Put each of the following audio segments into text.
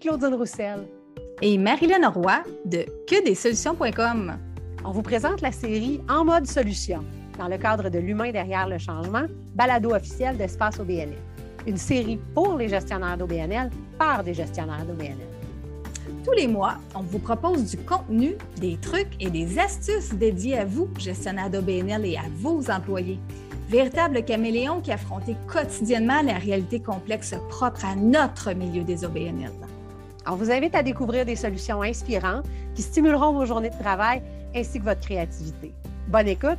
Claudine Roussel. Et Marilyn Roy de que On vous présente la série En mode solution, dans le cadre de L'humain derrière le changement, balado officiel d'Espace OBNL. Une série pour les gestionnaires d'OBNL par des gestionnaires d'OBNL. Tous les mois, on vous propose du contenu, des trucs et des astuces dédiés à vous, gestionnaires d'OBNL et à vos employés. Véritable caméléon qui affrontait quotidiennement la réalité complexe propre à notre milieu des OBNL. On vous invite à découvrir des solutions inspirantes qui stimuleront vos journées de travail ainsi que votre créativité. Bonne écoute!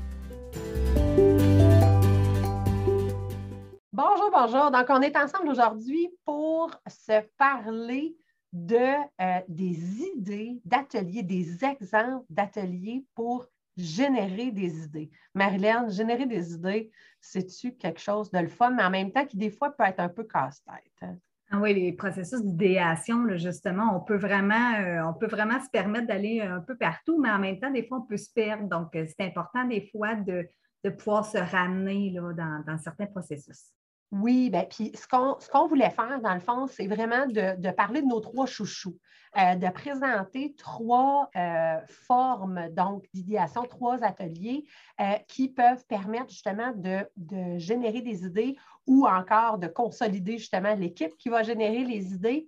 Bonjour, bonjour. Donc, on est ensemble aujourd'hui pour se parler de, euh, des idées d'ateliers, des exemples d'ateliers pour générer des idées. Marilyn, générer des idées, c'est-tu quelque chose de le fun, mais en même temps qui, des fois, peut être un peu casse-tête? Hein? Ah oui, les processus d'idéation, justement, on peut vraiment, euh, on peut vraiment se permettre d'aller un peu partout, mais en même temps, des fois, on peut se perdre. Donc, euh, c'est important des fois de, pouvoir se ramener dans certains processus. Oui, bien, puis ce qu'on voulait faire, dans le fond, c'est vraiment de, parler de nos trois chouchous, euh, de présenter trois euh, formes donc d'idéation, trois ateliers euh, qui peuvent permettre justement de, de, générer des idées ou encore de consolider justement l'équipe qui va générer les idées.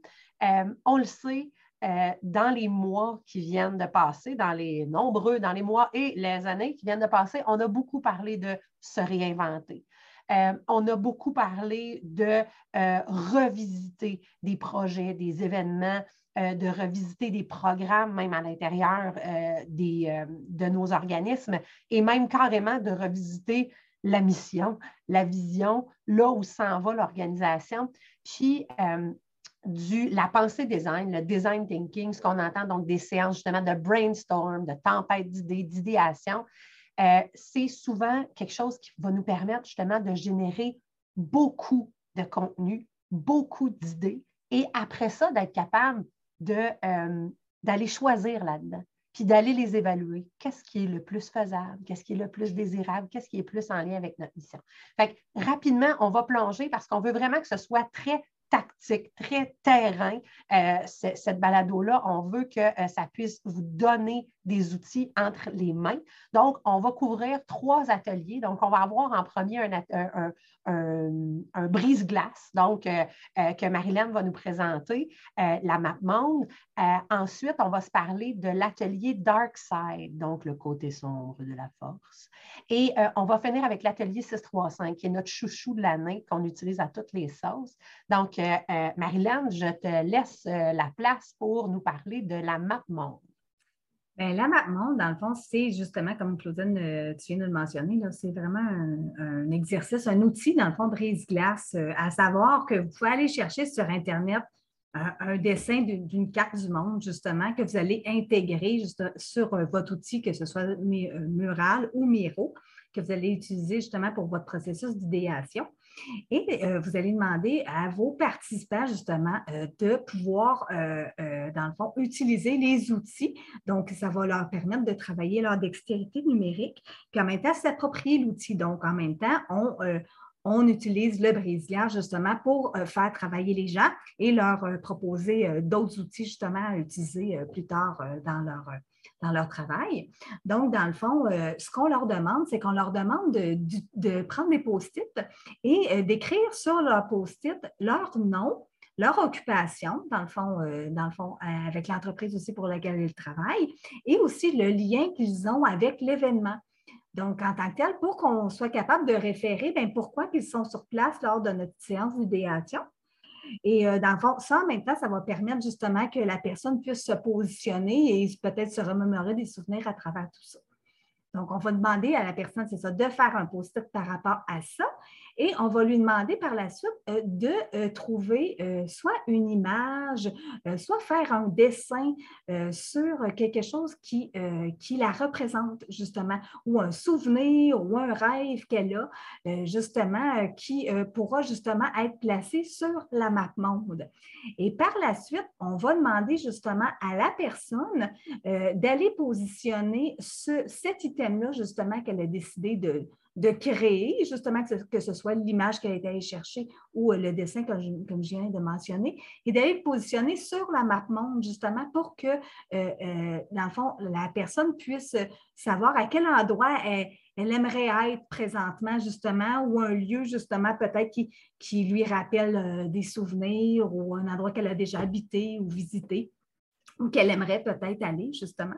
on le sait, dans les mois qui viennent de passer, dans les nombreux, dans les mois et les années qui viennent de passer, on a beaucoup parlé de se réinventer. Euh, on a beaucoup parlé de euh, revisiter des projets, des événements, euh, de revisiter des programmes, même à l'intérieur de nos organismes, et même carrément de revisiter la mission, la vision, là où s'en va l'organisation. Puis, du, la pensée design, le design thinking, ce qu'on entend donc des séances justement de brainstorm, de tempête d'idées, d'idéation, euh, c'est souvent quelque chose qui va nous permettre justement de générer beaucoup de contenu, beaucoup d'idées, et après ça, d'être capable euh, d'aller choisir là-dedans, puis d'aller les évaluer. Qu'est-ce qui est le plus faisable? Qu'est-ce qui est le plus désirable? Qu'est-ce qui est plus en lien avec notre mission? Fait rapidement, on va plonger parce qu'on veut vraiment que ce soit très tactique, très terrain, euh, cette balado-là. On veut que ça puisse vous donner des outils entre les mains. Donc, on va couvrir trois ateliers. Donc, on va avoir en premier un, brise-glace, donc euh, que Marilyn va nous présenter, la map monde. ensuite, on va se parler de l'atelier Dark Side, donc le côté sombre de la force. Et on va finir avec l'atelier 635, qui est notre chouchou de l'année qu'on utilise à toutes les sauces. Donc, euh, Marilyn, je te laisse euh, la place pour nous parler de la map monde. Bien, la map monde, dans le fond, c'est justement, comme Claudine, euh, tu viens de le mentionner, c'est vraiment un, exercice, un outil, dans le fond, brise-glace, à savoir que vous pouvez aller chercher sur Internet un, dessin d'une carte du monde, justement, que vous allez intégrer sur votre outil, que ce soit Mural ou Miro, que vous allez utiliser justement pour votre processus d'idéation. Et euh, vous allez demander à vos participants, justement, euh, de pouvoir, euh, dans le fond, utiliser les outils. Donc, ça va leur permettre de travailler leur dextérité numérique, puis en même temps, s'approprier l'outil. Donc, en même temps, on, on utilise le brise justement pour faire travailler les gens et leur proposer d'autres outils justement à utiliser plus tard dans leur, dans leur travail. Donc, dans le fond, euh, ce qu'on leur demande, c'est qu'on leur demande de, prendre des post-it et euh, d'écrire sur leur post-it leur nom, leur occupation, dans le fond, euh, dans le fond avec l'entreprise aussi pour laquelle ils travaillent, et aussi le lien qu'ils ont avec l'événement. Donc, en tant que tel, pour qu'on soit capable de référer, bien, pourquoi ils sont sur place lors de notre séance d'idéation, et euh, dans le fond, ça, en même temps, ça va permettre justement que la personne puisse se positionner et peut-être se remémorer des souvenirs à travers tout ça. Donc, on va demander à la personne, c'est ça, de faire un post-it par rapport à ça. Et on va lui demander par la suite euh, de euh, trouver euh, soit une image, soit faire un dessin sur quelque chose qui, qui la représente justement, ou un souvenir ou un rêve qu'elle a, justement, qui pourra justement être placé sur la map monde. Et par la suite, on va demander justement à la personne d'aller positionner ce, cet item-là, justement, qu'elle a décidé de, de créer, justement, que ce, soit l'image qu'elle été allée chercher ou le dessin, comme je, comme je viens de mentionner, et d'aller le positionner sur la map monde, justement, pour que, dans le fond, la personne puisse savoir à quel endroit elle, aimerait être présentement, justement, ou un lieu, justement, peut-être qui, qui, lui rappelle euh, des souvenirs ou un endroit qu'elle a déjà habité ou visité ou qu'elle aimerait peut-être aller, justement.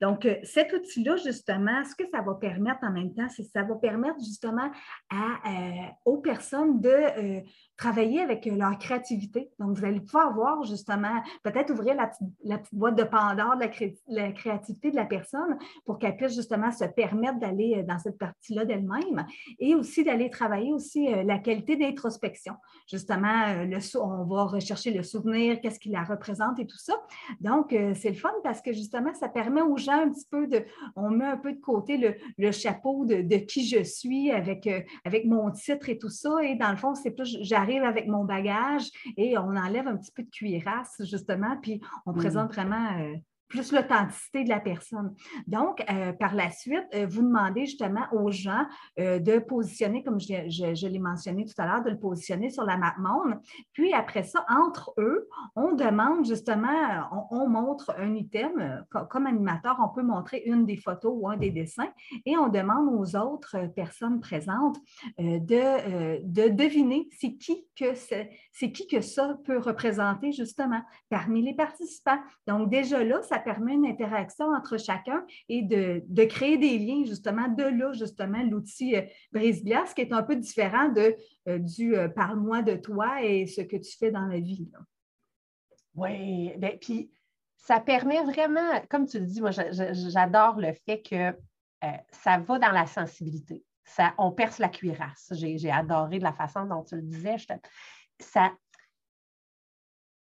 Donc, euh, cet outil-là, justement, ce que ça va permettre en même temps, c'est que ça va permettre justement euh, aux personnes de travailler avec euh, leur créativité. Donc, vous allez pouvoir voir justement, peut-être ouvrir la, petite boîte de Pandore de la, créativité de la personne pour qu'elle puisse justement se permettre d'aller euh, dans cette partie-là d'elle-même et aussi d'aller travailler aussi euh, la qualité d'introspection. Justement, le, on va rechercher le souvenir, qu'est-ce qui la représente et tout ça. Donc, c'est le fun parce que justement, ça permet aux gens un petit peu de, on met un peu de côté le, chapeau de, de, qui je suis avec, avec mon titre et tout ça. Et dans le fond, c'est plus, j'arrive avec mon bagage et on enlève un petit peu de cuirasse, justement, puis on mm. présente vraiment euh, plus l'authenticité de la personne. Donc, euh, par la suite, euh, vous demandez justement aux gens euh, de positionner, comme je, l'ai mentionné tout à l'heure, de le positionner sur la map monde. Puis après ça, entre eux, on demande justement, on, montre un item. Comme animateur, on peut montrer une des photos ou un des dessins et on demande aux autres personnes présentes de, de deviner c'est qui que c'est qui que ça peut représenter justement parmi les participants. Donc déjà là, ça permet une interaction entre chacun et de, créer des liens, justement, de là, justement, l'outil euh, brise-glace qui est un peu différent de, euh, du euh, parle-moi de toi et ce que tu fais dans la vie. Oui, bien, puis ça permet vraiment, comme tu le dis, moi, j'adore le fait que ça va dans la sensibilité. Ça, on perce la cuirasse. J'ai adoré de la façon dont tu le disais. ça,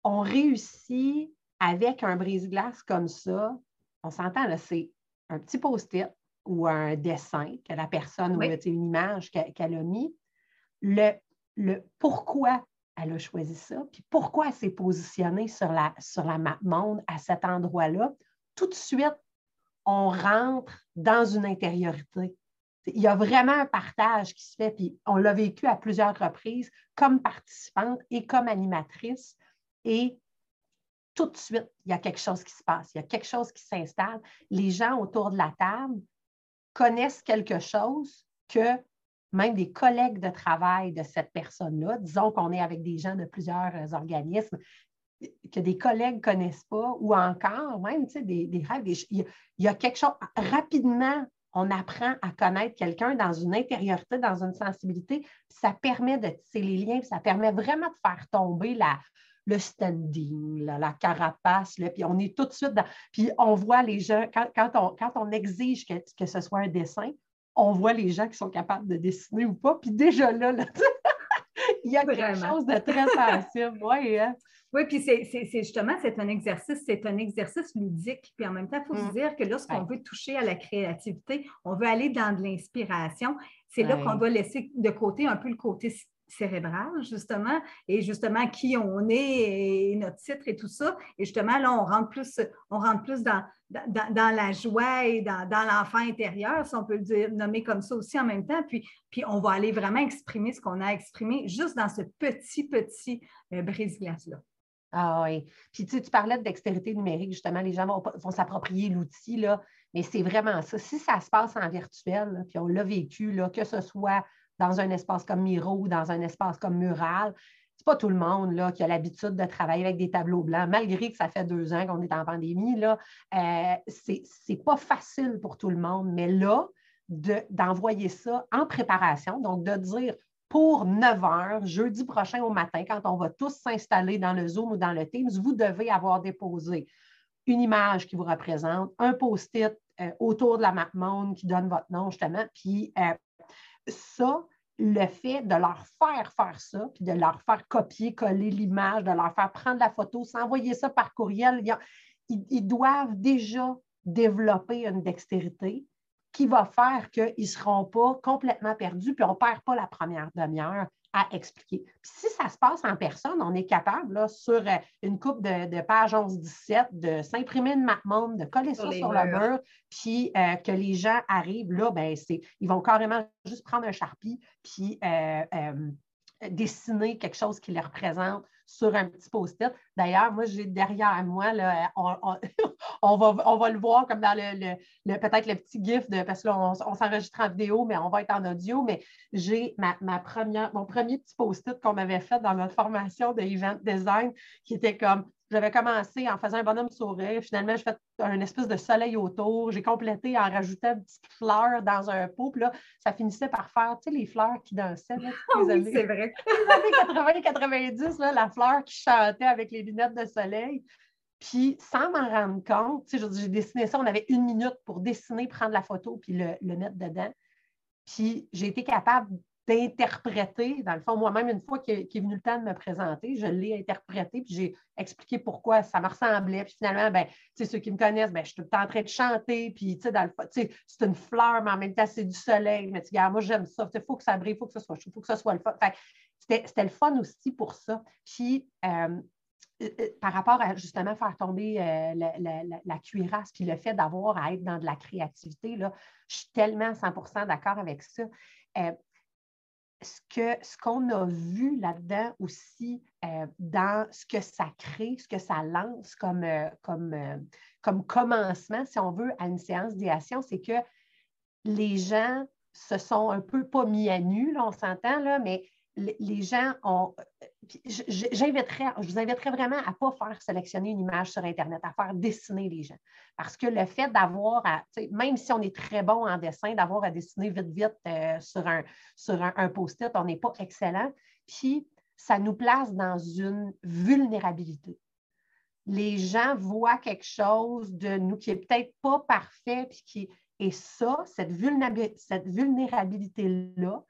on réussit avec un brise-glace comme ça, on s'entend, c'est un petit post-it ou un dessin que la personne ou une image qu'elle a mis, le, le pourquoi elle a choisi ça, puis pourquoi elle s'est positionnée sur la, sur la map monde à cet endroit-là, tout de suite, on rentre dans une intériorité. Il y a vraiment un partage qui se fait, puis on l'a vécu à plusieurs reprises comme participante et comme animatrice. Et tout de suite, il y a quelque chose qui se passe, il y a quelque chose qui s'installe. Les gens autour de la table connaissent quelque chose que même des collègues de travail de cette personne-là, disons qu'on est avec des gens de plusieurs euh, organismes, que des collègues ne connaissent pas, ou encore même des, des rêves, il, y a, quelque chose, rapidement, on apprend à connaître quelqu'un dans une intériorité, dans une sensibilité, ça permet de tisser les liens, ça permet vraiment de faire tomber la, le standing, la carapace, puis on est tout de suite dans. Puis on voit les gens, quand, on, quand on, exige que, ce soit un dessin, on voit les gens qui sont capables de dessiner ou pas. Puis déjà là, il y a quelque chose de très sensible. Ouais, hein. Oui, puis c'est justement, c'est un exercice, c'est un exercice ludique. Puis en même temps, il faut se mm. dire que lorsqu'on veut toucher à la créativité, on veut aller dans de l'inspiration, c'est là qu'on doit laisser de côté un peu le côté cérébrale, justement, et justement qui on est et notre titre et tout ça. Et justement, là, on rentre plus, dans, dans, la joie et dans, l'enfant intérieur, si on peut le nommer comme ça aussi en même temps. Puis, on va aller vraiment exprimer ce qu'on a exprimé juste dans ce petit, petit euh, brise-glace-là. Ah oui. Puis tu, tu parlais de dextérité numérique, justement, les gens vont, vont s'approprier l'outil, là, mais c'est vraiment ça. Si ça se passe en virtuel, puis on l'a vécu, là, que ce soit dans un espace comme Miro ou dans un espace comme Mural. Ce n'est pas tout le monde là, qui a l'habitude de travailler avec des tableaux blancs, malgré que ça fait deux ans qu'on est en pandémie. Là, euh, ce n'est pas facile pour tout le monde, mais là, d'envoyer ça en préparation, donc de dire pour 9 heures, jeudi prochain au matin, quand on va tous s'installer dans le Zoom ou dans le Teams, vous devez avoir déposé une image qui vous représente, un post-it euh, autour de la map monde qui donne votre nom, justement, puis euh, ça, le fait de leur faire faire ça, puis de leur faire copier, coller l'image, de leur faire prendre la photo, s'envoyer ça par courriel, ils, doivent déjà développer une dextérité qui va faire qu'ils ne seront pas complètement perdus, puis on ne perd pas la première demi-heure à expliquer. Puis si ça se passe en personne, on est capable, là, sur euh, une coupe de, de page 11-17, de s'imprimer une map monde, de coller ça sur le mur, puis euh, que les gens arrivent, là, ben, ils vont carrément juste prendre un charpie, puis euh, dessiner quelque chose qui les représente sur un petit post-it. D'ailleurs, moi, j'ai derrière moi, là, on, va, on va le voir comme dans le, peut-être le petit gif de parce que on, s'enregistre en vidéo, mais on va être en audio. Mais j'ai ma, première, mon premier petit post-it qu'on m'avait fait dans notre formation de event design qui était comme j'avais commencé en faisant un bonhomme sourire. Finalement, j'ai fait un espèce de soleil autour. J'ai complété en rajoutant une petite fleur dans un pot. Puis là, ça finissait par faire, tu sais, les fleurs qui dansaient. Là, oh, oui, c'est vrai. Les années 80-90, la fleur qui chantait avec les lunettes de soleil. Puis, sans m'en rendre compte, j'ai dessiné ça. On avait une minute pour dessiner, prendre la photo, puis le, le mettre dedans. Puis, j'ai été capable d'interpréter. Dans le fond, moi-même, une fois qu'il est venu le temps de me présenter, je l'ai interprété, puis j'ai expliqué pourquoi ça me ressemblait. Puis finalement, ben, ceux qui me connaissent, ben, je suis tout le en train de chanter, puis c'est une fleur, mais en même temps, c'est du soleil. Mais tu moi, j'aime ça. Il faut que ça brille, il faut que ce soit chaud, il faut que ce soit le fun. C'était le fun aussi pour ça. Puis, euh, euh, euh, par rapport à justement faire tomber la, cuirasse, puis le fait d'avoir à être dans de la créativité, là, je suis tellement 100% d'accord avec ça ce qu'on a vu là-dedans aussi euh, dans ce que ça crée, ce que ça lance comme, euh, comme, euh, comme commencement, si on veut, à une séance d'idéation, c'est que les gens se sont un peu pas mis à nu, on s'entend, là, mais les gens ont. J'inviterais, je vous inviterais vraiment à ne pas faire sélectionner une image sur Internet, à faire dessiner les gens. Parce que le fait d'avoir, même si on est très bon en dessin, d'avoir à dessiner vite, vite euh, sur un, sur un, post-it, on n'est pas excellent. Puis, ça nous place dans une vulnérabilité. Les gens voient quelque chose de nous qui n'est peut-être pas parfait, qui, et ça, cette vulnérabilité-là,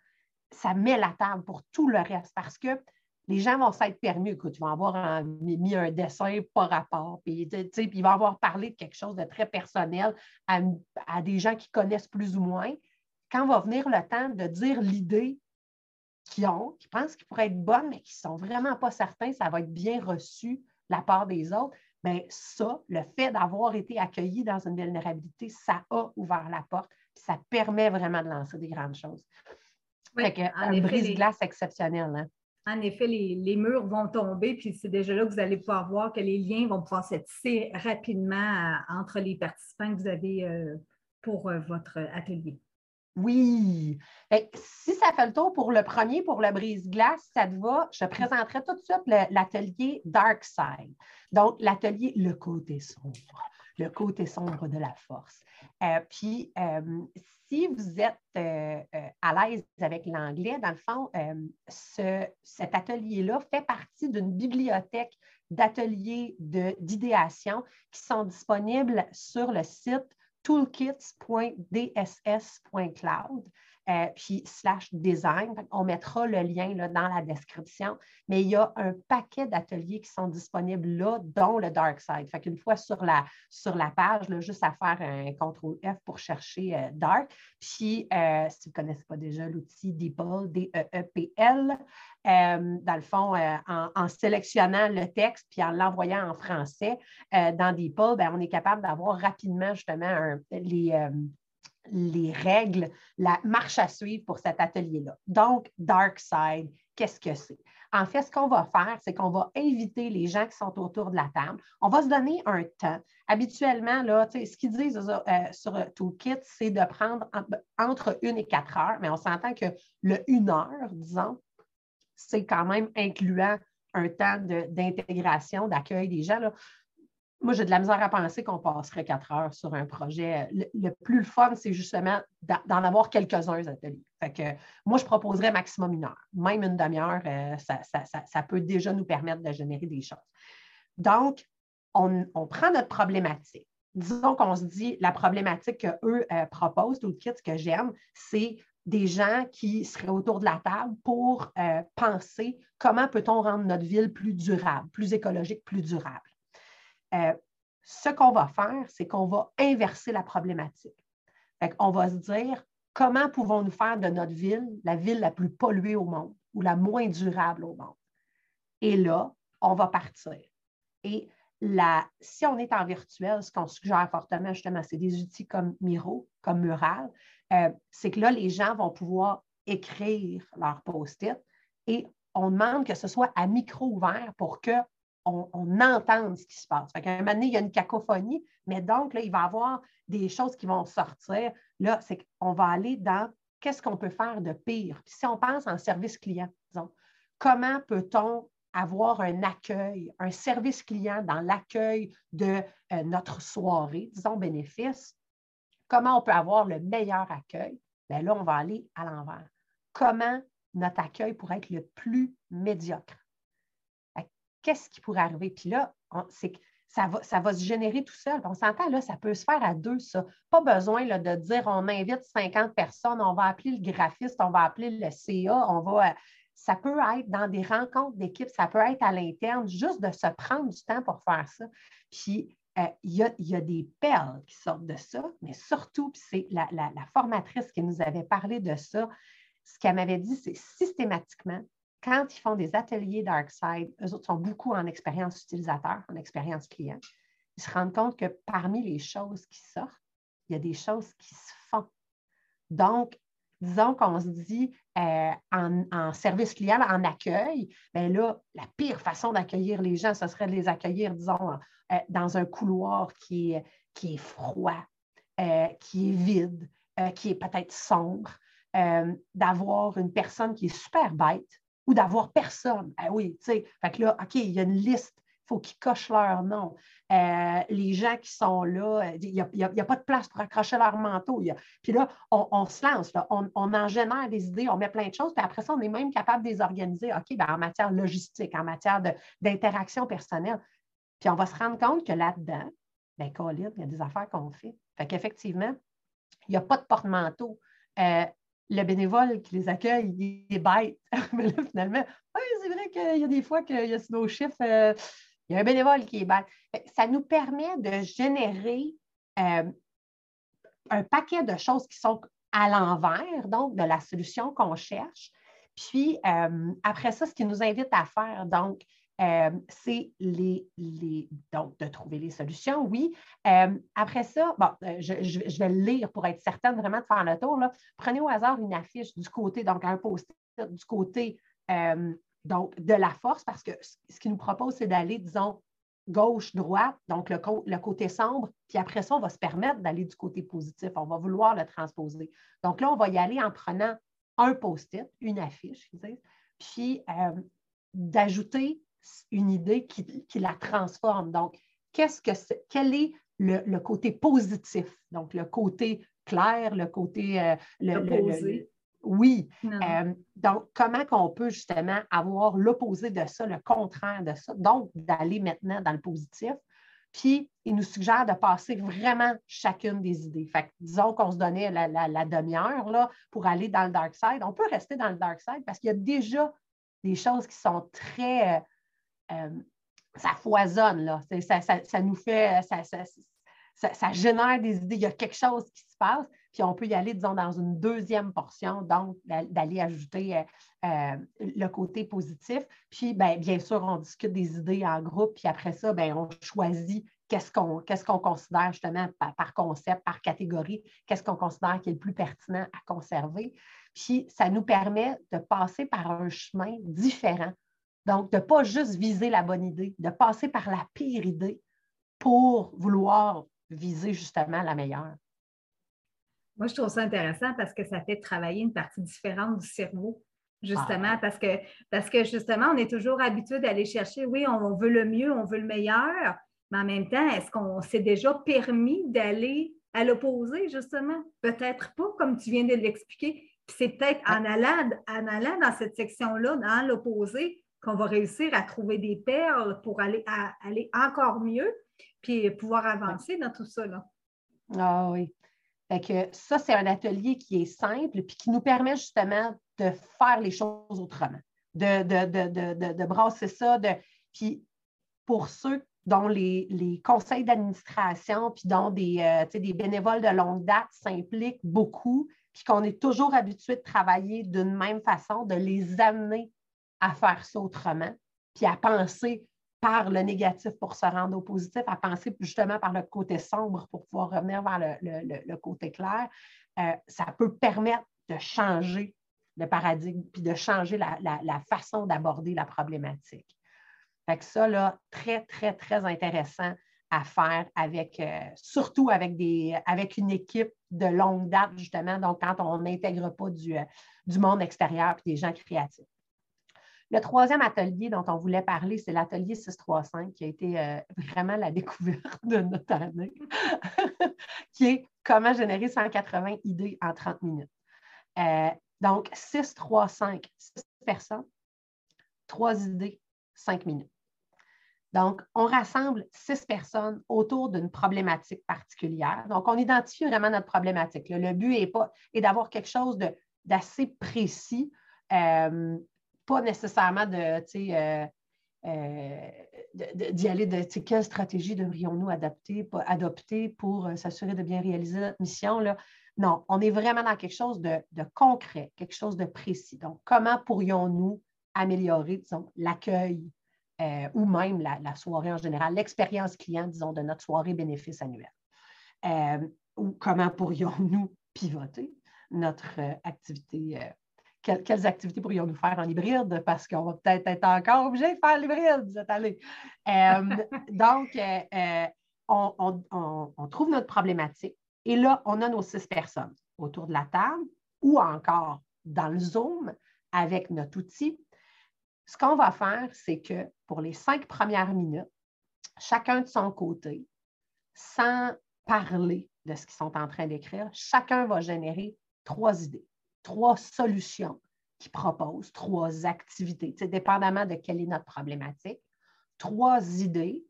ça met la table pour tout le reste parce que les gens vont s'être permis, écoute, ils vont avoir mis un dessin par rapport, puis, puis ils vont avoir parlé de quelque chose de très personnel à, des gens qui connaissent plus ou moins. Quand va venir le temps de dire l'idée qu'ils ont, qui pensent qu'ils pourrait être bonne, mais qui ne sont vraiment pas certains, ça va être bien reçu de la part des autres, bien ça, le fait d'avoir été accueilli dans une vulnérabilité, ça a ouvert la porte, ça permet vraiment de lancer des grandes choses un brise-glace exceptionnel. Hein. En effet, les, murs vont tomber, puis c'est déjà là que vous allez pouvoir voir que les liens vont pouvoir se tisser rapidement euh, entre les participants que vous avez euh, pour euh, votre atelier. Oui. si ça fait le tour pour le premier, pour le brise-glace, ça te va, je présenterai tout de suite l'atelier Dark Side. Donc, l'atelier Le côté sombre, le côté sombre de la force. puis, si vous êtes euh, euh, à l'aise avec l'anglais, dans le fond, euh, cet atelier-là fait partie d'une bibliothèque d'ateliers d'idéation qui sont disponibles sur le site toolkits.dss.cloud. Euh, puis slash design. On mettra le lien dans la description. Mais il y a un paquet d'ateliers qui sont disponibles là, dont le Dark Side. Fait qu'une fois sur la, sur la page, juste à faire un CTRL F pour chercher euh, Dark. Puis, euh, si vous ne connaissez pas déjà l'outil DeepL, D-E-E-P-L, dans le fond, en, sélectionnant le texte puis en l'envoyant en français dans DeepL, ben, on est capable d'avoir rapidement justement les les règles, la marche à suivre pour cet atelier-là. Donc, Dark Side, qu'est-ce que c'est? En fait, ce qu'on va faire, c'est qu'on va inviter les gens qui sont autour de la table. On va se donner un temps. Habituellement, là, ce qu'ils disent euh, sur Toolkit, c'est de prendre entre une et quatre heures, mais on s'entend que le une heure, disons, c'est quand même incluant un temps d'intégration, d'accueil des gens. Là moi, j'ai de la misère à penser qu'on passerait quatre heures sur un projet. Le, plus le fun, c'est justement d'en avoir quelques-uns ateliers. Fait que, moi, je proposerais maximum une heure. Même une demi-heure, euh, ça, peut déjà nous permettre de générer des choses. Donc, on, prend notre problématique. Disons qu'on se dit, la problématique qu'eux euh, proposent, tout le kit, que j'aime, c'est des gens qui seraient autour de la table pour euh, penser comment peut-on rendre notre ville plus durable, plus écologique, plus durable. Euh, ce qu'on va faire, c'est qu'on va inverser la problématique. on va se dire comment pouvons-nous faire de notre ville la ville la plus polluée au monde ou la moins durable au monde? Et là, on va partir. Et si on est en virtuel, ce qu'on suggère fortement, justement, c'est des outils comme Miro, comme Mural, euh, c'est que là, les gens vont pouvoir écrire leur post-it et on demande que ce soit à micro ouvert pour qu'on on entende ce qui se passe. Fait qu'à un moment donné, il y a une cacophonie, mais donc, il va y avoir des choses qui vont sortir. Là, c'est qu'on va aller dans qu'est-ce qu'on peut faire de pire. Puis si on pense en service client, disons, comment peut-on avoir un accueil, un service client dans l'accueil de euh, notre soirée, disons bénéfice, comment on peut avoir le meilleur accueil? Bien là, on va aller à l'envers. Comment notre accueil pourrait être le plus médiocre? Qu'est-ce qui pourrait arriver? Puis là, c'est ça va, ça va se générer tout seul. On s'entend, là, ça peut se faire à deux, ça. Pas besoin là, de dire on invite 50 personnes, on va appeler le graphiste, on va appeler le CA, on va ça peut être dans des rencontres d'équipe, ça peut être à l'interne, juste de se prendre du temps pour faire ça. Puis, euh, il, y a, des perles qui sortent de ça, mais surtout, c'est la, formatrice qui nous avait parlé de ça. Ce qu'elle m'avait dit, c'est systématiquement, quand ils font des ateliers Darkside, eux autres sont beaucoup en expérience utilisateur, en expérience client. Ils se rendent compte que parmi les choses qui sortent, il y a des choses qui se font. Donc, disons qu'on se dit euh, en, service client, en accueil, bien là, la pire façon d'accueillir les gens, ce serait de les accueillir, disons, euh, dans un couloir qui est, qui est froid, euh, qui est vide, qui est peut-être sombre, d'avoir une personne qui est super bête ou d'avoir personne. Ah oui, tu sais, fait que là, OK, il y a une liste il faut qu'ils cochent leur nom. Euh, les gens qui sont là, il n'y a, pas de place pour accrocher leur manteau. puis là, on, se lance, On, en génère des idées, on met plein de choses, puis après ça, on est même capable de les organiser, OK, ben, en matière logistique, en matière d'interaction personnelle. Puis on va se rendre compte que là-dedans, bien, Colin, il y a des affaires qu'on fait. Fait qu'effectivement, il n'y a pas de porte-manteau. Euh, le bénévole qui les accueille, il est bête. Mais là, finalement, oui, c'est vrai qu'il y a des fois qu'il y a nos chiffres. Euh, il y a un bénévole qui est bête. Ça nous permet de générer euh, un paquet de choses qui sont à l'envers, donc de la solution qu'on cherche. Puis euh, après ça, ce qui nous invite à faire, donc, euh, c'est les, donc de trouver les solutions, oui. après ça, bon, je, vais le lire pour être certaine vraiment de faire le tour. Là. Prenez au hasard une affiche du côté, donc un post du côté donc, de la force, parce que ce qu'il nous propose, c'est d'aller, disons, gauche-droite, donc le, côté sombre, puis après ça, on va se permettre d'aller du côté positif. On va vouloir le transposer. Donc là, on va y aller en prenant un post-it, une affiche, puis euh, d'ajouter une idée qui, la transforme. Donc, qu'est-ce que c'est, quel est le, côté positif? Donc, le côté clair, le côté. Euh, le, oui. Euh, donc, comment qu'on peut justement avoir l'opposé de ça, le contraire de ça, donc d'aller maintenant dans le positif. Puis, il nous suggère de passer vraiment chacune des idées. Fait disons qu'on se donnait la, demi-heure pour aller dans le dark side. On peut rester dans le dark side parce qu'il y a déjà des choses qui sont très. Euh, euh, ça foisonne, là. Ça, nous fait. ça, génère des idées. Il y a quelque chose qui se passe. Puis on peut y aller, disons, dans une deuxième portion, donc d'aller ajouter euh, euh, le côté positif. Puis, bien, bien sûr, on discute des idées en groupe, puis après ça, bien, on choisit qu'est-ce qu'on considère justement par, concept, par catégorie, qu'est-ce qu'on considère qui est le plus pertinent à conserver. Puis, ça nous permet de passer par un chemin différent. Donc, de ne pas juste viser la bonne idée, de passer par la pire idée pour vouloir viser justement la meilleure. Moi, je trouve ça intéressant parce que ça fait travailler une partie différente du cerveau, justement, ah. parce, que, parce que justement, on est toujours habitué d'aller chercher, oui, on veut le mieux, on veut le meilleur, mais en même temps, est-ce qu'on s'est déjà permis d'aller à l'opposé, justement? Peut-être pas, comme tu viens de l'expliquer. C'est peut-être en allant, en allant dans cette section-là, dans l'opposé, qu'on va réussir à trouver des perles pour aller, encore mieux, puis pouvoir avancer dans tout ça. Ah oui que ça, c'est un atelier qui est simple puis qui nous permet justement de faire les choses autrement, de, de, brasser ça. puis pour ceux dont les, conseils d'administration puis dont des, euh, des bénévoles de longue date s'impliquent beaucoup, puis qu'on est toujours habitué de travailler d'une même façon, de les amener à faire ça autrement, puis à penser par le négatif pour se rendre au positif, à penser justement par le côté sombre pour pouvoir revenir vers le, côté clair, euh, ça peut permettre de changer le paradigme, puis de changer la, façon d'aborder la problématique. Fait que ça, là, très, très, très intéressant à faire avec, euh, surtout avec, des, avec une équipe de longue date, justement, donc quand on n'intègre pas du, euh, du monde extérieur et des gens créatifs. Le troisième atelier dont on voulait parler, c'est l'atelier 635, qui a été euh, vraiment la découverte de notre année, qui est comment générer 180 idées en 30 minutes. donc, 635, 6 personnes, 3 idées, 5 minutes. Donc, on rassemble six personnes autour d'une problématique particulière. Donc, on identifie vraiment notre problématique. Le but est, est d'avoir quelque chose d'assez précis, euh, pas nécessairement de, euh, euh, d'y aller de quelle stratégie devrions-nous adapter, adopter pour s'assurer de bien réaliser notre mission. Non, on est vraiment dans quelque chose de, de concret, quelque chose de précis. Donc, comment pourrions-nous améliorer, disons, l'accueil euh, ou même la, soirée en général, l'expérience client, disons, de notre soirée bénéfice annuelle. Euh, ou comment pourrions-nous pivoter notre euh, quelles activités pourrions-nous faire en hybride? Parce qu'on va peut-être être encore obligé de faire l'hybride cette année. donc, on, on, trouve notre problématique et là, on a nos six personnes autour de la table ou encore dans le Zoom avec notre outil. Ce qu'on va faire, c'est que pour les cinq premières minutes, chacun de son côté, sans parler de ce qu'ils sont en train d'écrire, chacun va générer trois idées, trois solutions qu'ils proposent, trois activités, dépendamment de quelle est notre problématique, trois idées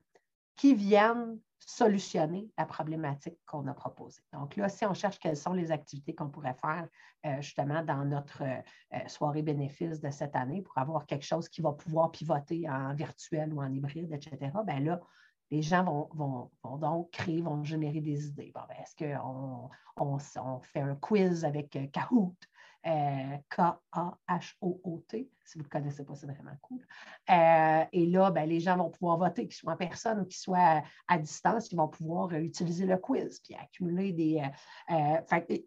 qui viennent solutionner la problématique qu'on a proposée. Donc là, si on cherche quelles sont les activités qu'on pourrait faire euh, justement dans notre euh, soirée bénéfice de cette année pour avoir quelque chose qui va pouvoir pivoter en virtuel ou en hybride, etc., bien là, les gens vont, donc créer, vont générer des idées. Ben, est-ce qu'on on, fait un quiz avec euh, Kahoot? Euh, K-A-H-O-O-T. Si vous ne connaissez pas, c'est vraiment cool. Euh, et là, ben, les gens vont pouvoir voter, qu'ils soient en personne ou qu'ils soient à, distance, ils vont pouvoir euh, utiliser le quiz puis accumuler des.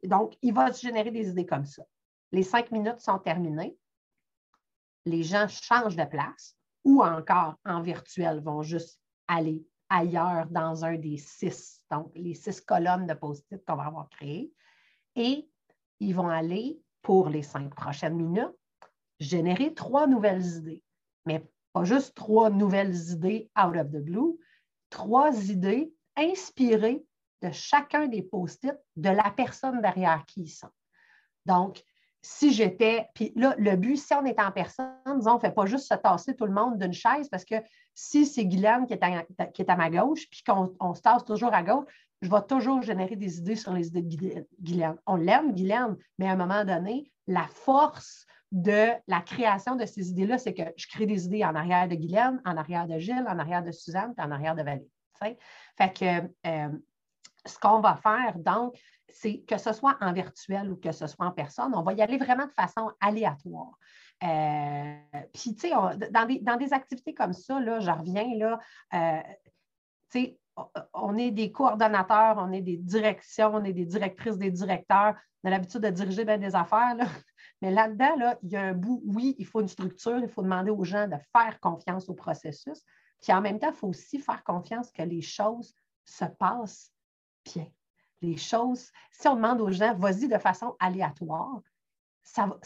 donc, il va se générer des idées comme ça. Les cinq minutes sont terminées. Les gens changent de place ou encore en virtuel vont juste aller ailleurs dans un des six, donc les six colonnes de post-it qu'on va avoir créées. Et ils vont aller pour les cinq prochaines minutes, générer trois nouvelles idées. Mais pas juste trois nouvelles idées out of the blue, trois idées inspirées de chacun des post-it de la personne derrière qui ils sont. Donc, si j'étais, puis là, le but, si on est en personne, disons, on ne fait pas juste se tasser tout le monde d'une chaise parce que si c'est Guylaine qui est à, qui est à ma gauche, puis qu'on se tasse toujours à gauche, je vais toujours générer des idées sur les idées de Guylaine. On l'aime, Guylaine, mais à un moment donné, la force de la création de ces idées-là, c'est que je crée des idées en arrière de Guylaine, en arrière de Gilles, en arrière de Suzanne, puis en arrière de Valérie. Fait que euh, ce qu'on va faire, donc, c'est que ce soit en virtuel ou que ce soit en personne, on va y aller vraiment de façon aléatoire. Euh, puis, tu sais, dans des, activités comme ça, là, je reviens, là, euh, tu sais, on est des coordonnateurs, on est des directions, on est des directrices, des directeurs. On a l'habitude de diriger bien des affaires. Mais là-dedans, là, il y a un bout, oui, il faut une structure, il faut demander aux gens de faire confiance au processus. Puis en même temps, il faut aussi faire confiance que les choses se passent bien. Les choses, si on demande aux gens, vas-y de façon aléatoire, ça va,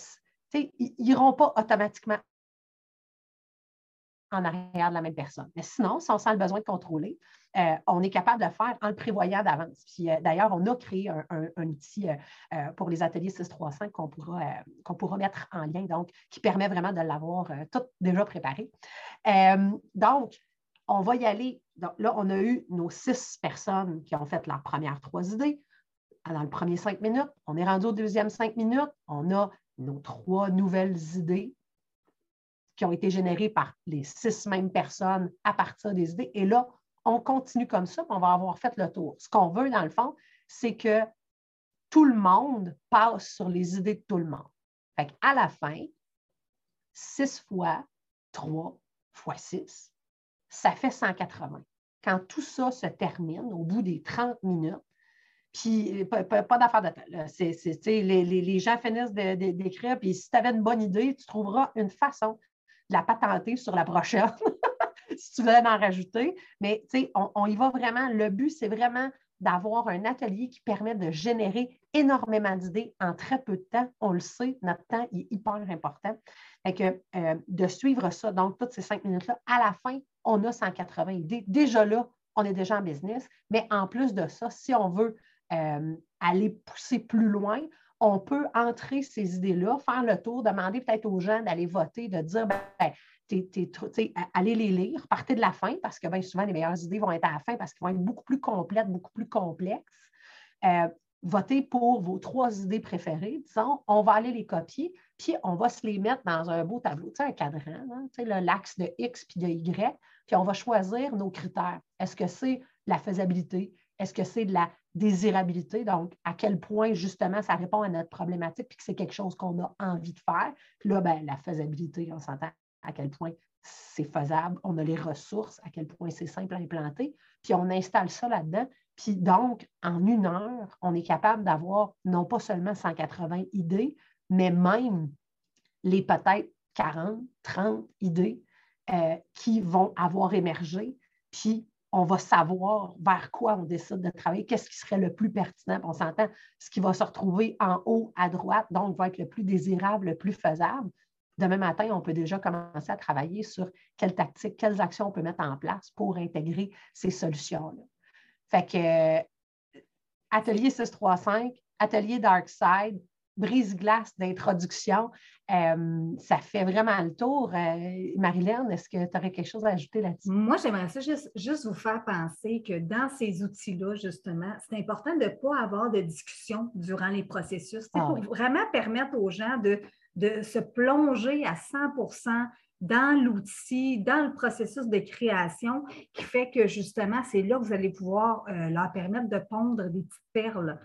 ils n'iront pas automatiquement en arrière de la même personne. Mais sinon, si on sent le besoin de contrôler, euh, on est capable de le faire en le prévoyant d'avance. Puis euh, d'ailleurs, on a créé un, outil euh, pour les ateliers 635 qu'on pourra, pourra mettre en lien, donc qui permet vraiment de l'avoir tout déjà préparé. donc, on va y aller. Donc, là, on a eu nos six personnes qui ont fait leurs premières trois idées. Dans le premier cinq minutes, on est rendu au deuxième cinq minutes. On a nos trois nouvelles idées qui ont été générées par les six mêmes personnes à partir des idées. Et là, on continue comme ça, puis on va avoir fait le tour. Ce qu'on veut, dans le fond, c'est que tout le monde passe sur les idées de tout le monde. Fait à la fin, 6 fois 3 fois 6, ça fait 180. Quand tout ça se termine au bout des 30 minutes, puis pas, d'affaire de temps. les, gens finissent d'écrire, puis si tu avais une bonne idée, tu trouveras une façon la patenter sur la prochaine, si tu veux en rajouter. Mais on, on y va vraiment. Le but, c'est vraiment d'avoir un atelier qui permet de générer énormément d'idées en très peu de temps. On le sait, notre temps est hyper important. et que, euh, de suivre ça, donc toutes ces cinq minutes-là, à la fin, on a 180 idées. Déjà là, on est déjà en business, mais en plus de ça, si on veut euh, aller pousser plus loin, on peut entrer ces idées-là, faire le tour, demander peut-être aux gens d'aller voter, de dire, ben, allez les lire, partez de la fin, parce que bien souvent, les meilleures idées vont être à la fin parce qu'elles vont être beaucoup plus complètes, beaucoup plus complexes. Euh, votez pour vos trois idées préférées, disons, on va aller les copier, puis on va se les mettre dans un beau tableau, un cadran, hein, l'axe de X puis de Y, puis on va choisir nos critères. Est-ce que c'est la faisabilité? Est-ce que c'est de la désirabilité? Donc, à quel point, justement, ça répond à notre problématique puis que c'est quelque chose qu'on a envie de faire? Puis là, ben, la faisabilité, on s'entend à quel point c'est faisable, on a les ressources, à quel point c'est simple à implanter, puis on installe ça là-dedans. Puis donc, en une heure, on est capable d'avoir non pas seulement 180 idées, mais même les peut-être 40, 30 idées euh, qui vont avoir émergé. Puis on va savoir vers quoi on décide de travailler, qu'est-ce qui serait le plus pertinent. On s'entend, ce qui va se retrouver en haut à droite, donc va être le plus désirable, le plus faisable. Demain matin, on peut déjà commencer à travailler sur quelles tactiques, quelles actions on peut mettre en place pour intégrer ces solutions-là. Fait que euh, atelier 635, atelier Dark Side, brise-glace d'introduction, euh, ça fait vraiment le tour. Euh, Marilyn, est-ce que tu aurais quelque chose à ajouter là-dessus? Moi, j'aimerais ça juste, juste, vous faire penser que dans ces outils-là, justement, c'est important de ne pas avoir de discussion durant les processus. C'est ah pour vraiment permettre aux gens de de se plonger à 100% dans l'outil, dans le processus de création, qui fait que justement, c'est là que vous allez pouvoir euh, leur permettre de pondre des petites perles.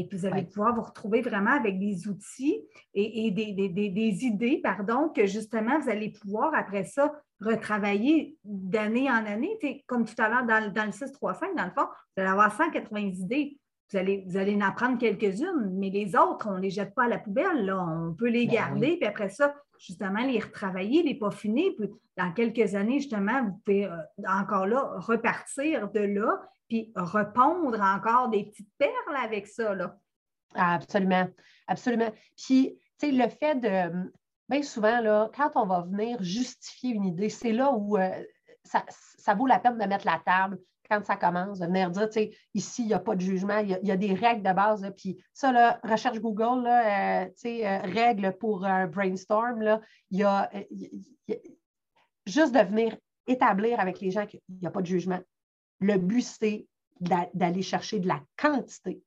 Et puis, vous allez pouvoir vous retrouver vraiment avec des outils et, des, idées, pardon, que justement, vous allez pouvoir, après ça, retravailler d'année en année. comme tout à l'heure, dans, dans le 635, dans le fond, vous allez avoir 180 idées. Vous allez, vous allez en prendre quelques-unes, mais les autres, on ne les jette pas à la poubelle. Là. On peut les ben garder, puis après ça, justement, les retravailler, les peaufiner. Puis dans quelques années, justement, vous pouvez euh, encore là repartir de là, puis repondre encore des petites perles avec ça. Là. absolument, absolument. Puis, tu sais, le fait de, bien souvent, là, quand on va venir justifier une idée, c'est là où euh, ça, ça, vaut la peine de mettre la table, quand ça commence, de venir dire, tu sais, ici, il n'y a pas de jugement, il y, a, des règles de base. puis ça, là, recherche Google, là, euh, tu sais, euh, règles pour un brainstorm, là, il y a, juste de venir établir avec les gens qu'il n'y a pas de jugement. Le but, c'est d'aller chercher de la quantité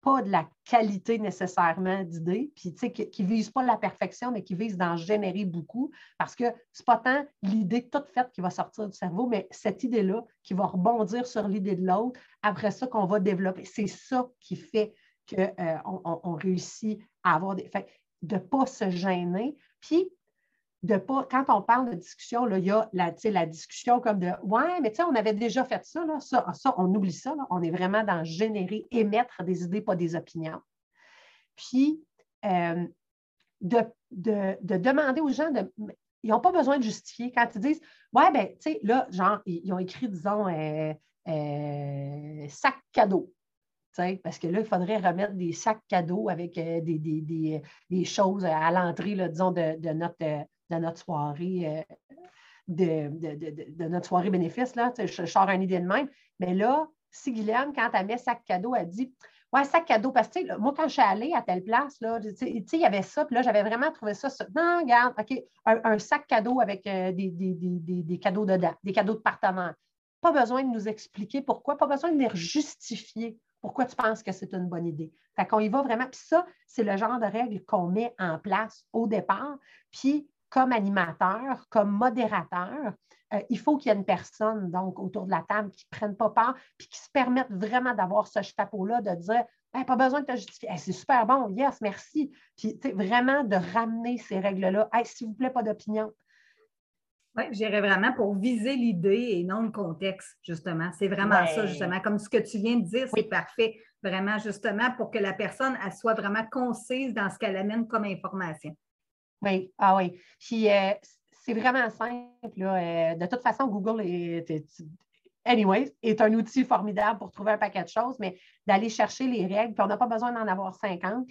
pas de la qualité nécessairement d'idées, puis qui ne vise pas la perfection, mais qui vise d'en générer beaucoup, parce que ce n'est pas tant l'idée toute faite qui va sortir du cerveau, mais cette idée-là qui va rebondir sur l'idée de l'autre, après ça qu'on va développer. C'est ça qui fait qu'on euh, on réussit à avoir des. De ne pas se gêner. Puis, de pas, quand on parle de discussion, là, il y a la, la discussion comme de Ouais, mais tu sais, on avait déjà fait ça, là, ça, ça, on oublie ça. On est vraiment dans générer, émettre des idées, pas des opinions. Puis, euh, de, demander aux gens de. Ils n'ont pas besoin de justifier. Quand ils disent Ouais, ben, tu sais, là, genre, ils, ont écrit, disons, euh, euh, sac cadeau. Parce que là, il faudrait remettre des sacs cadeaux avec des, des, choses à l'entrée, disons, de, notre, de notre soirée. Euh, de, notre soirée bénéfice, là, je, je sors une idée de même. Mais là, si Guylaine, quand elle met sac cadeau, elle dit Ouais, sac cadeau, parce que moi, quand je suis allée à telle place, là, il y avait ça, puis là, j'avais vraiment trouvé ça. Non, regarde, OK, un, sac cadeau avec euh, des, des, cadeaux dedans, des cadeaux de partenaire. Pas besoin de nous expliquer pourquoi, pas besoin de les justifier pourquoi tu penses que c'est une bonne idée. Fait qu'on y va vraiment. Puis ça, c'est le genre de règles qu'on met en place au départ. Puis comme animateur, comme modérateur, euh, il faut qu'il y ait une personne donc autour de la table qui ne prenne pas part puis qui se permette vraiment d'avoir ce chapeau-là, de dire pas besoin de te justifier. c'est super bon, yes, merci. Puis, vraiment de ramener ces règles-là. S'il vous plaît, pas d'opinion. Oui, j'irais vraiment pour viser l'idée et non le contexte, justement. C'est vraiment ça, justement. Comme ce que tu viens de dire, c'est parfait. Vraiment, justement, pour que la personne elle soit vraiment concise dans ce qu'elle amène comme information. Oui, ah oui. Puis, euh, c'est vraiment simple. Euh, de toute façon, Google est, anyway, est un outil formidable pour trouver un paquet de choses, mais d'aller chercher les règles, puis on n'a pas besoin d'en avoir 50,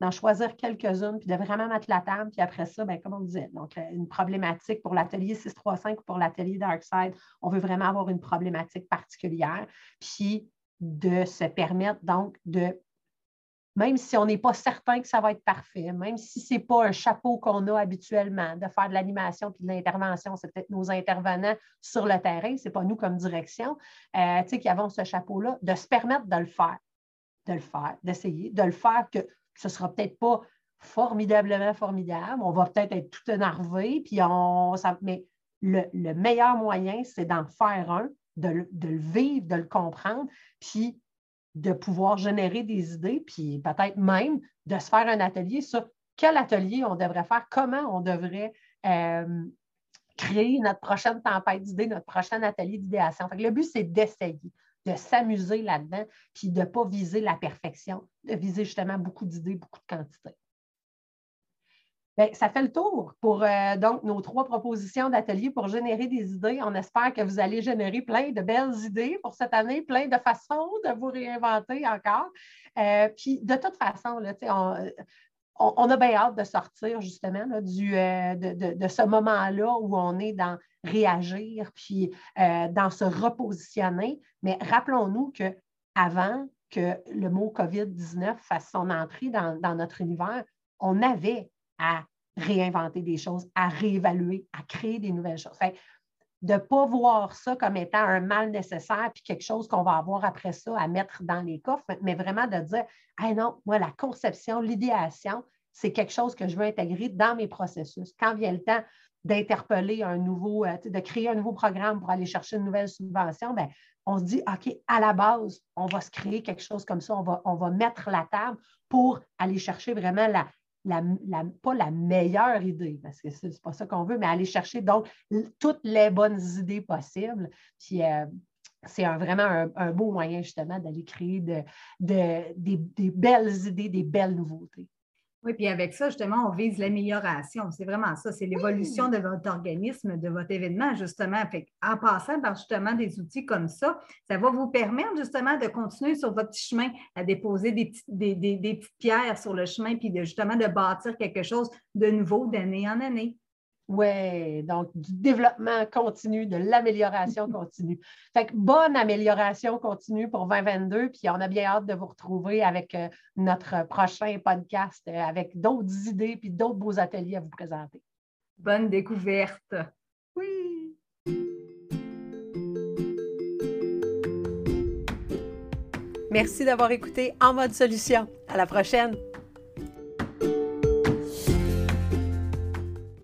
d'en choisir quelques-unes, puis de vraiment mettre la table, puis après ça, bien, comme on disait, donc euh, une problématique pour l'atelier 635 ou pour l'atelier Darkside, on veut vraiment avoir une problématique particulière, puis de se permettre donc de même si on n'est pas certain que ça va être parfait, même si ce n'est pas un chapeau qu'on a habituellement de faire de l'animation puis de l'intervention, c'est peut-être nos intervenants sur le terrain, ce n'est pas nous comme direction, euh, qui avons ce chapeau-là, de se permettre de le faire, de le faire, d'essayer, de le faire que ce ne sera peut-être pas formidablement formidable, on va peut-être être tout énervé, puis on, mais le, meilleur moyen, c'est d'en faire un, de, de, le vivre, de le comprendre, puis de pouvoir générer des idées, puis peut-être même de se faire un atelier sur quel atelier on devrait faire, comment on devrait euh, créer notre prochaine tempête d'idées, notre prochain atelier d'idéation. Le but, c'est d'essayer, de s'amuser là-dedans, puis de ne pas viser la perfection, de viser justement beaucoup d'idées, beaucoup de quantités. Bien, ça fait le tour pour euh, donc nos trois propositions d'atelier pour générer des idées. On espère que vous allez générer plein de belles idées pour cette année, plein de façons de vous réinventer encore. Euh, puis de toute façon, on, on, a bien hâte de sortir justement du, euh, de, de, ce moment-là où on est dans réagir, puis dans se repositionner. Mais rappelons-nous qu'avant que le mot COVID-19 fasse son entrée dans, dans notre univers, on avait à réinventer des choses, à réévaluer, à créer des nouvelles choses. de ne pas voir ça comme étant un mal nécessaire puis quelque chose qu'on va avoir après ça à mettre dans les coffres, mais vraiment de dire Ah non, moi, la conception, l'idéation, c'est quelque chose que je veux intégrer dans mes processus. Quand vient le temps d'interpeller un nouveau, euh, de créer un nouveau programme pour aller chercher une nouvelle subvention, bien, on se dit, OK, à la base, on va se créer quelque chose comme ça, on va, on va mettre la table pour aller chercher vraiment la, la, pas la meilleure idée, parce que ce n'est pas ça qu'on veut, mais aller chercher donc toutes les bonnes idées possibles. Puis euh, c'est vraiment un, beau moyen justement d'aller créer de, des belles idées, des belles nouveautés. Oui, puis avec ça, justement, on vise l'amélioration. C'est vraiment ça, c'est l'évolution de votre organisme, de votre événement, justement. en passant par justement des outils comme ça, ça va vous permettre justement de continuer sur votre chemin à déposer des, des petites pierres sur le chemin, puis de, justement de bâtir quelque chose de nouveau d'année en année. Oui, donc du développement continu, de l'amélioration continue. Fait que bonne amélioration continue pour 2022, puis on a bien hâte de vous retrouver avec euh, notre prochain podcast euh, avec d'autres idées puis d'autres beaux ateliers à vous présenter. Bonne découverte. Oui. Merci d'avoir écouté En mode solution. À la prochaine.